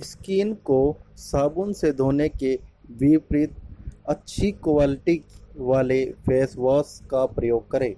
Skin को साबुन से धोने के विपरीत अच्छी क्वालिटी वाले फेस वॉश का प्रयोग करें।